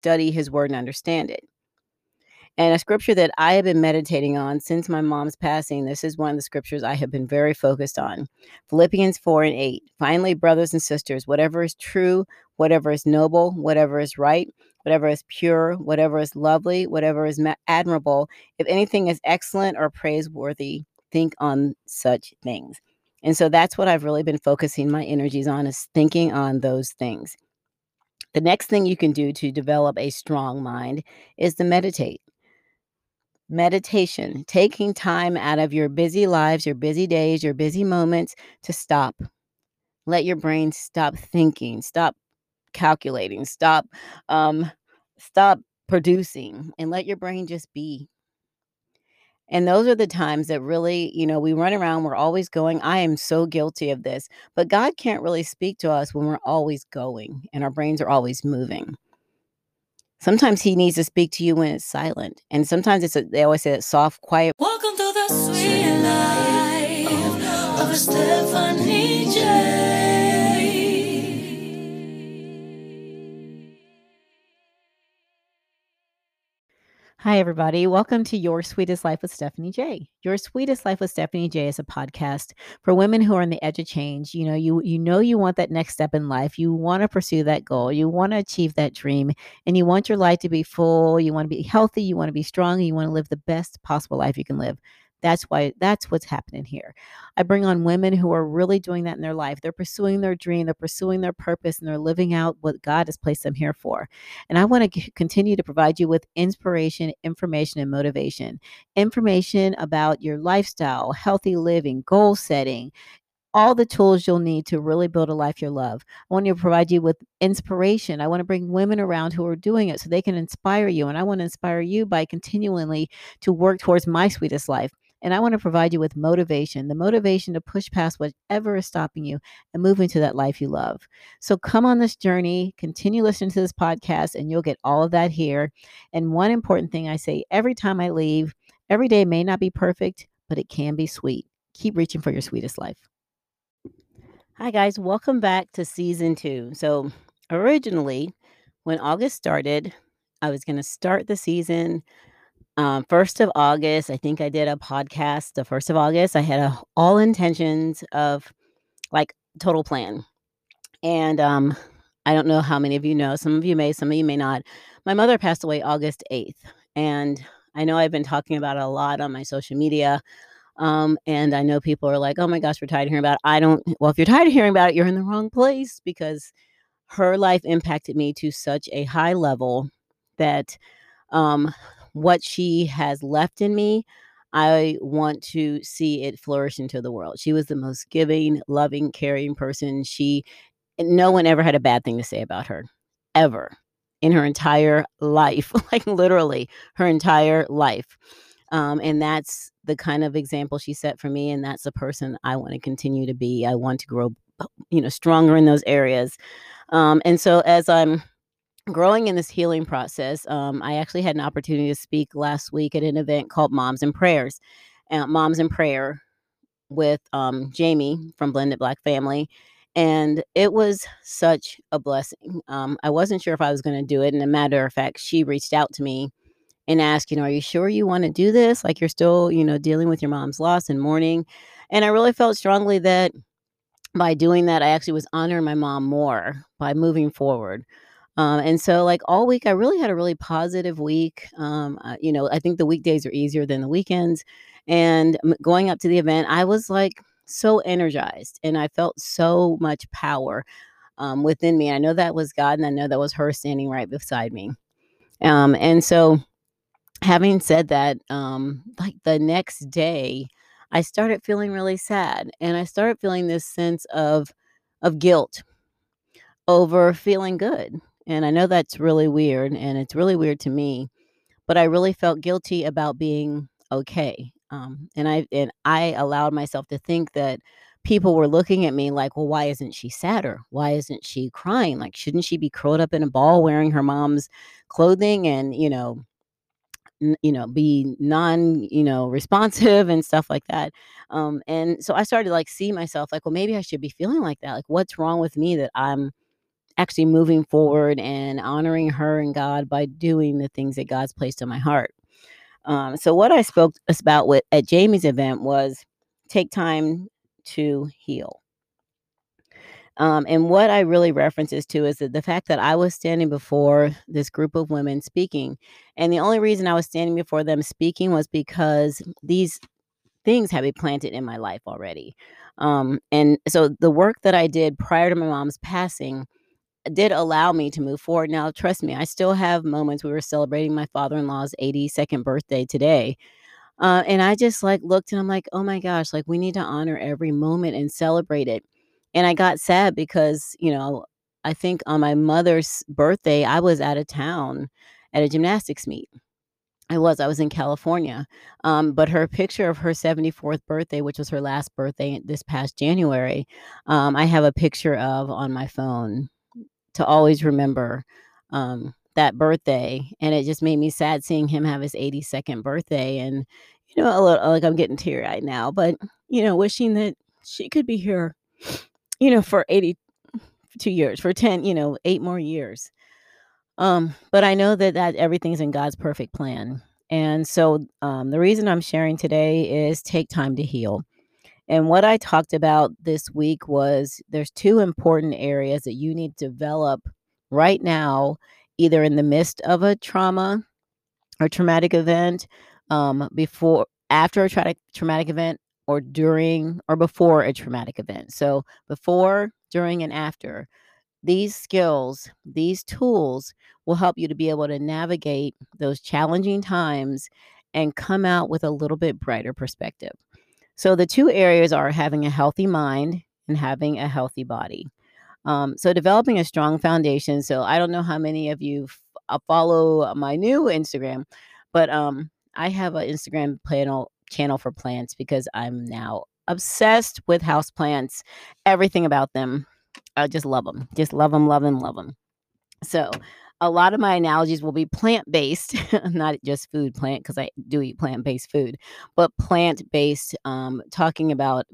study his word and understand it. And a scripture that I have been meditating on since my mom's passing, this is one of the scriptures I have been very focused on Philippians 4 and 8. Finally, brothers and sisters, whatever is true, whatever is noble, whatever is right, whatever is pure, whatever is lovely, whatever is admirable, if anything is excellent or praiseworthy, think on such things. And so that's what I've really been focusing my energies on is thinking on those things. The next thing you can do to develop a strong mind is to meditate meditation, taking time out of your busy lives, your busy days, your busy moments to stop. Let your brain stop thinking, stop calculating, stop um stop producing and let your brain just be. And those are the times that really, you know, we run around, we're always going. I am so guilty of this. But God can't really speak to us when we're always going and our brains are always moving. Sometimes he needs to speak to you when it's silent. And sometimes it's a, they always say that soft, quiet. Welcome to the sweet life of Stephanie J. Hi, everybody. Welcome to Your Sweetest Life with Stephanie J. Your Sweetest Life with Stephanie J is a podcast for women who are on the edge of change. You know, you you know you want that next step in life. You want to pursue that goal. You want to achieve that dream, and you want your life to be full. You want to be healthy. You want to be strong. You want to live the best possible life you can live. That's why that's what's happening here. I bring on women who are really doing that in their life. They're pursuing their dream, they're pursuing their purpose, and they're living out what God has placed them here for. And I want to continue to provide you with inspiration, information, and motivation. Information about your lifestyle, healthy living, goal setting, all the tools you'll need to really build a life you love. I want to provide you with inspiration. I want to bring women around who are doing it so they can inspire you. And I want to inspire you by continually to work towards my sweetest life. And I want to provide you with motivation the motivation to push past whatever is stopping you and move into that life you love. So come on this journey, continue listening to this podcast, and you'll get all of that here. And one important thing I say every time I leave every day may not be perfect, but it can be sweet. Keep reaching for your sweetest life. Hi, guys. Welcome back to season two. So, originally, when August started, I was going to start the season um, 1st of August, I think I did a podcast the 1st of August. I had a, all intentions of like total plan. And um, I don't know how many of you know, some of you may, some of you may not. My mother passed away August 8th. And I know I've been talking about it a lot on my social media. Um, and I know people are like, oh my gosh, we're tired of hearing about it. I don't, well, if you're tired of hearing about it, you're in the wrong place because her life impacted me to such a high level that um, what she has left in me, I want to see it flourish into the world. She was the most giving, loving, caring person. She, no one ever had a bad thing to say about her, ever in her entire life, like literally her entire life. Um, and that's the kind of example she set for me. And that's the person I want to continue to be. I want to grow, you know, stronger in those areas. Um, and so as I'm growing in this healing process, um, I actually had an opportunity to speak last week at an event called Moms and Prayers, uh, Moms and Prayer with um, Jamie from Blended Black Family. And it was such a blessing. Um, I wasn't sure if I was going to do it. And a matter of fact, she reached out to me and asked, you know, are you sure you want to do this? Like you're still, you know, dealing with your mom's loss and mourning. And I really felt strongly that by doing that, I actually was honoring my mom more by moving forward. Um, and so, like all week, I really had a really positive week. Um, uh, you know, I think the weekdays are easier than the weekends. And going up to the event, I was like so energized and I felt so much power um, within me. I know that was God and I know that was her standing right beside me. Um, and so, having said that, um, like the next day, I started feeling really sad and I started feeling this sense of of guilt over feeling good and I know that's really weird and it's really weird to me, but I really felt guilty about being okay. Um, and I and I allowed myself to think that people were looking at me like, well, why isn't she sadder? Why isn't she crying? Like, shouldn't she be curled up in a ball wearing her mom's clothing and, you know, n- you know, be non, you know, responsive and stuff like that. Um, and so I started like see myself like, well, maybe I should be feeling like that. Like, what's wrong with me that I'm actually moving forward and honoring her and God by doing the things that God's placed in my heart. Um, so what I spoke about with at Jamie's event was take time to heal. Um, and what I really references to is that the fact that I was standing before this group of women speaking, and the only reason I was standing before them speaking was because these things had been planted in my life already. Um, and so the work that I did prior to my mom's passing did allow me to move forward. Now, trust me, I still have moments. We were celebrating my father in law's 82nd birthday today. Uh, and I just like looked and I'm like, oh my gosh, like we need to honor every moment and celebrate it. And I got sad because, you know, I think on my mother's birthday, I was out of town at a gymnastics meet. I was. I was in California. Um, but her picture of her 74th birthday, which was her last birthday this past January, um, I have a picture of on my phone to always remember um, that birthday. And it just made me sad seeing him have his 82nd birthday. And, you know, a little, like I'm getting teary eyed now, but, you know, wishing that she could be here you know, for 82 years, for 10, you know, eight more years. Um, but I know that that everything's in God's perfect plan. And so um, the reason I'm sharing today is take time to heal. And what I talked about this week was there's two important areas that you need to develop right now, either in the midst of a trauma or traumatic event, um, before, after a tra- traumatic event, or during or before a traumatic event. So, before, during, and after, these skills, these tools will help you to be able to navigate those challenging times and come out with a little bit brighter perspective. So, the two areas are having a healthy mind and having a healthy body. Um, so, developing a strong foundation. So, I don't know how many of you f- uh, follow my new Instagram, but um, I have an Instagram panel channel for plants because I'm now obsessed with house plants, everything about them. I just love them. Just love them, love them, love them. So, a lot of my analogies will be plant based, not just food plant, because I do eat plant based food, but plant based, um, talking about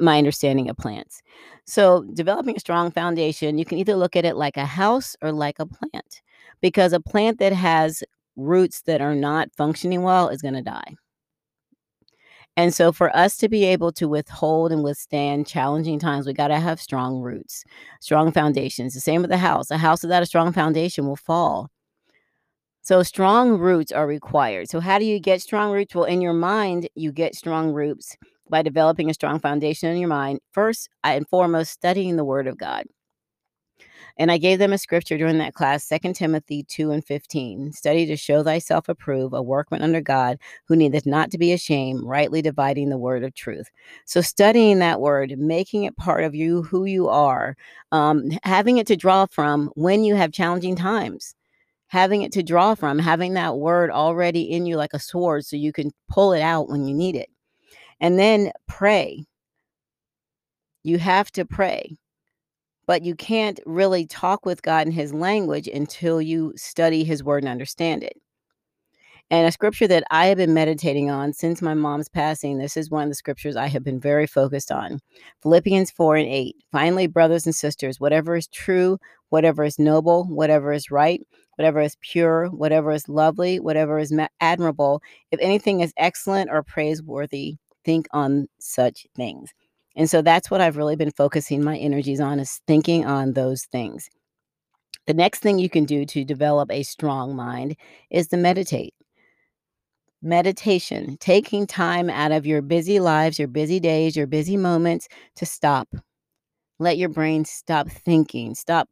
my understanding of plants. So, developing a strong foundation, you can either look at it like a house or like a plant, because a plant that has roots that are not functioning well is going to die. And so, for us to be able to withhold and withstand challenging times, we got to have strong roots, strong foundations. The same with the house. A house without a strong foundation will fall. So, strong roots are required. So, how do you get strong roots? Well, in your mind, you get strong roots by developing a strong foundation in your mind. First and foremost, studying the Word of God. And I gave them a scripture during that class, 2 Timothy 2 and 15. Study to show thyself approved, a workman under God, who needeth not to be ashamed, rightly dividing the word of truth. So, studying that word, making it part of you, who you are, um, having it to draw from when you have challenging times, having it to draw from, having that word already in you like a sword so you can pull it out when you need it. And then pray. You have to pray but you can't really talk with God in his language until you study his word and understand it. And a scripture that I have been meditating on since my mom's passing, this is one of the scriptures I have been very focused on Philippians 4 and 8. Finally, brothers and sisters, whatever is true, whatever is noble, whatever is right, whatever is pure, whatever is lovely, whatever is admirable, if anything is excellent or praiseworthy, think on such things. And so that's what I've really been focusing my energies on is thinking on those things. The next thing you can do to develop a strong mind is to meditate. Meditation, taking time out of your busy lives, your busy days, your busy moments to stop. Let your brain stop thinking, stop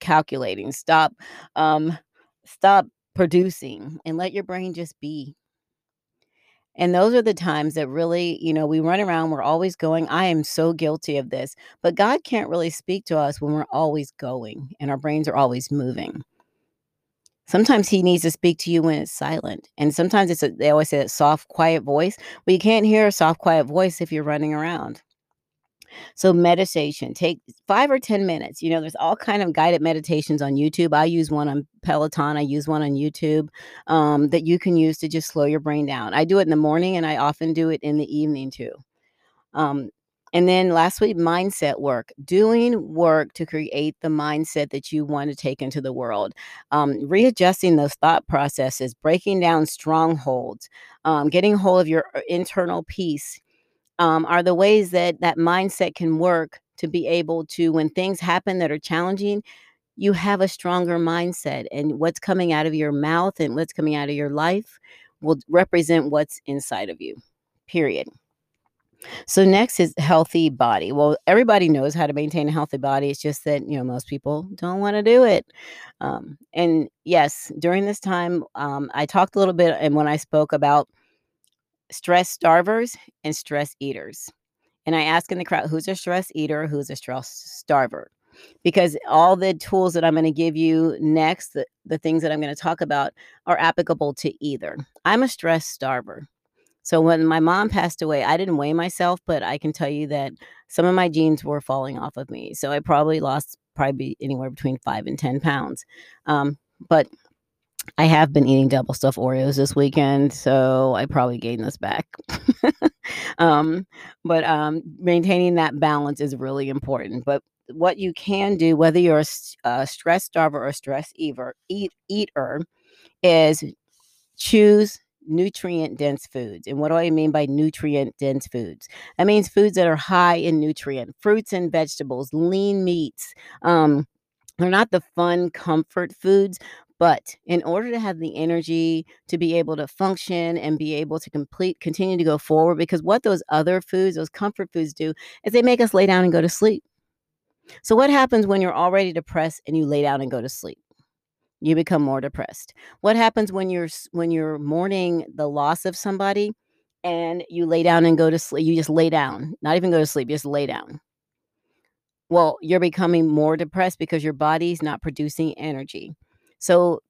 calculating, stop um stop producing and let your brain just be and those are the times that really, you know, we run around, we're always going. I am so guilty of this, but God can't really speak to us when we're always going and our brains are always moving. Sometimes he needs to speak to you when it's silent. And sometimes it's a, they always say that soft, quiet voice. But you can't hear a soft, quiet voice if you're running around. So meditation, take five or 10 minutes. You know, there's all kind of guided meditations on YouTube. I use one on Peloton. I use one on YouTube um, that you can use to just slow your brain down. I do it in the morning and I often do it in the evening too. Um, and then lastly, mindset work, doing work to create the mindset that you want to take into the world, um, readjusting those thought processes, breaking down strongholds, um, getting hold of your uh, internal peace um, are the ways that that mindset can work to be able to, when things happen that are challenging, you have a stronger mindset. And what's coming out of your mouth and what's coming out of your life will represent what's inside of you, period. So next is healthy body. Well, everybody knows how to maintain a healthy body. It's just that you know most people don't want to do it. Um, and yes, during this time, um, I talked a little bit, and when I spoke about stress starvers and stress eaters, and I ask in the crowd, who's a stress eater, who's a stress starver, because all the tools that I'm going to give you next, the, the things that I'm going to talk about, are applicable to either. I'm a stress starver. So when my mom passed away, I didn't weigh myself, but I can tell you that some of my jeans were falling off of me. So I probably lost probably anywhere between five and 10 pounds. Um, but I have been eating double stuffed Oreos this weekend, so I probably gained this back. um, but um, maintaining that balance is really important. But what you can do, whether you're a, stress starver or stress eater, eat, eater, is choose nutrient dense foods. And what do I mean by nutrient dense foods? That means foods that are high in nutrient, fruits and vegetables, lean meats. Um, they're not the fun comfort foods, but in order to have the energy to be able to function and be able to complete, continue to go forward, because what those other foods, those comfort foods do, is they make us lay down and go to sleep. So, what happens when you're already depressed and you lay down and go to sleep? you become more depressed what happens when you're when you're mourning the loss of somebody and you lay down and go to sleep you just lay down not even go to sleep just lay down well you're becoming more depressed because your body's not producing energy so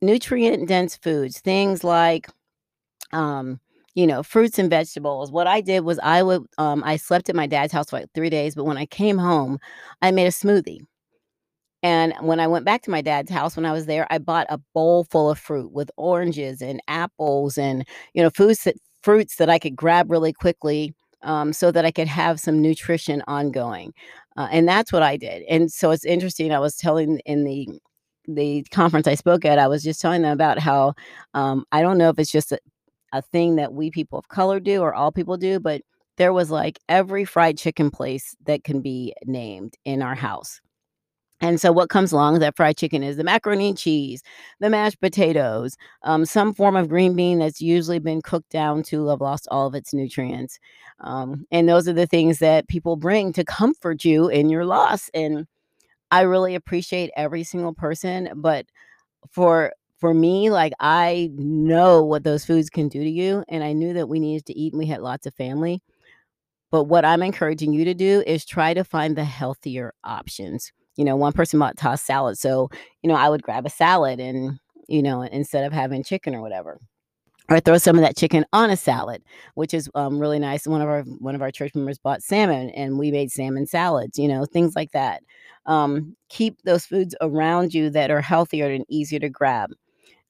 nutrient dense foods things like um you know fruits and vegetables what i did was i would um i slept at my dad's house for like three days but when i came home i made a smoothie and when I went back to my dad's house when I was there, I bought a bowl full of fruit with oranges and apples and you know foods that fruits that I could grab really quickly um, so that I could have some nutrition ongoing. Uh, and that's what I did. And so it's interesting. I was telling in the the conference I spoke at, I was just telling them about how um, I don't know if it's just a, a thing that we people of color do or all people do, but there was like every fried chicken place that can be named in our house and so, what comes along with that fried chicken is the macaroni and cheese, the mashed potatoes, um, some form of green bean that's usually been cooked down to have lost all of its nutrients. Um, and those are the things that people bring to comfort you in your loss. And I really appreciate every single person, but for for me, like I know what those foods can do to you, and I knew that we needed to eat, and we had lots of family. But what I'm encouraging you to do is try to find the healthier options you know, one person might toss salad. So, you know, I would grab a salad and, you know, instead of having chicken or whatever. Or throw some of that chicken on a salad, which is um, really nice. One of our one of our church members bought salmon, and we made salmon salads. You know, things like that. Um, keep those foods around you that are healthier and easier to grab.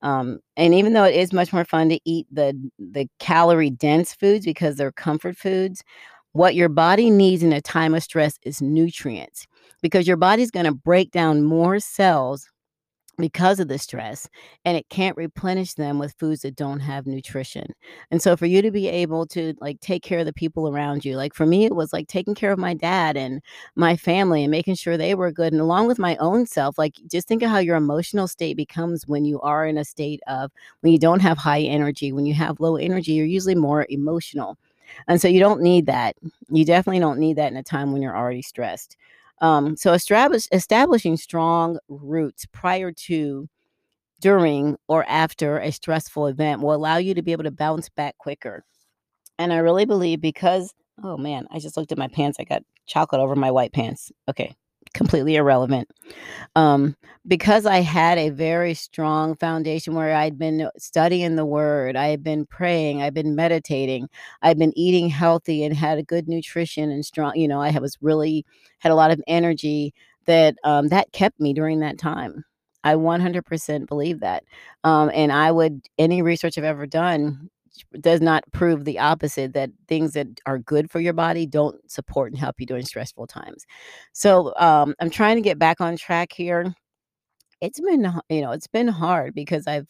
Um, and even though it is much more fun to eat the the calorie dense foods because they're comfort foods, what your body needs in a time of stress is nutrients because your body's going to break down more cells because of the stress and it can't replenish them with foods that don't have nutrition. And so for you to be able to like take care of the people around you, like for me it was like taking care of my dad and my family and making sure they were good and along with my own self, like just think of how your emotional state becomes when you are in a state of when you don't have high energy, when you have low energy, you're usually more emotional. And so you don't need that. You definitely don't need that in a time when you're already stressed. Um, so establish, establishing strong roots prior to, during, or after a stressful event will allow you to be able to bounce back quicker. And I really believe because, oh man, I just looked at my pants. I got chocolate over my white pants. Okay completely irrelevant. Um, because I had a very strong foundation where I'd been studying the word, I had been praying, I've been meditating, I've been eating healthy and had a good nutrition and strong, you know, I was really had a lot of energy that um, that kept me during that time. I 100% believe that. Um, and I would, any research I've ever done does not prove the opposite that things that are good for your body don't support and help you during stressful times. So um, I'm trying to get back on track here. It's been, you know, it's been hard because I've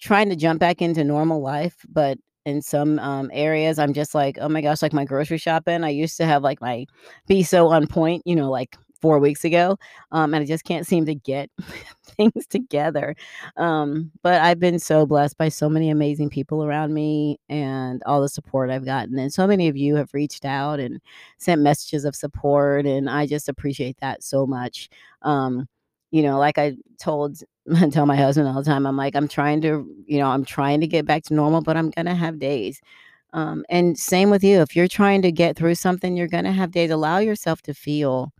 trying to jump back into normal life, but in some um, areas, I'm just like, oh my gosh, like my grocery shopping. I used to have like my be so on point, you know, like four weeks ago, um, and I just can't seem to get things together. Um, but I've been so blessed by so many amazing people around me and all the support I've gotten. And so many of you have reached out and sent messages of support, and I just appreciate that so much. Um, you know, like I told tell my husband all the time, I'm like, I'm trying to, you know, I'm trying to get back to normal, but I'm gonna have days. Um, and same with you. If you're trying to get through something, you're gonna have days. Allow yourself to feel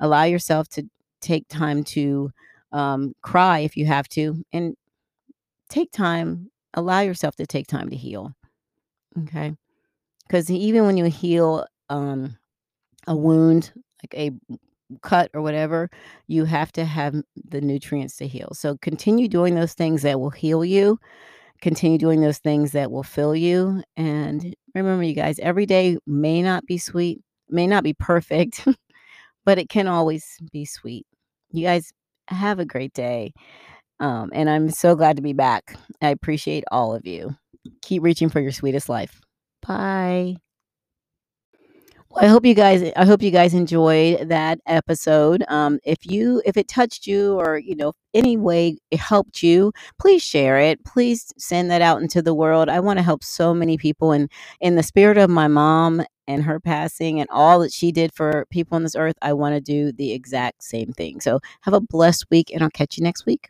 allow yourself to take time to um, cry if you have to and take time allow yourself to take time to heal okay? Because even when you heal um, a wound like a cut or whatever you have to have the nutrients to heal so continue doing those things that will heal you continue doing those things that will fill you and remember you guys every day may not be sweet may not be perfect but it can always be sweet. You guys have a great day. Um, and I'm so glad to be back. I appreciate all of you. Keep reaching for your sweetest life. Bye. I hope you guys I hope you guys enjoyed that episode. Um, if you if it touched you or you know any way it helped you, please share it. Please send that out into the world. I want to help so many people and in the spirit of my mom and her passing and all that she did for people on this earth, I want to do the exact same thing. So have a blessed week and I'll catch you next week.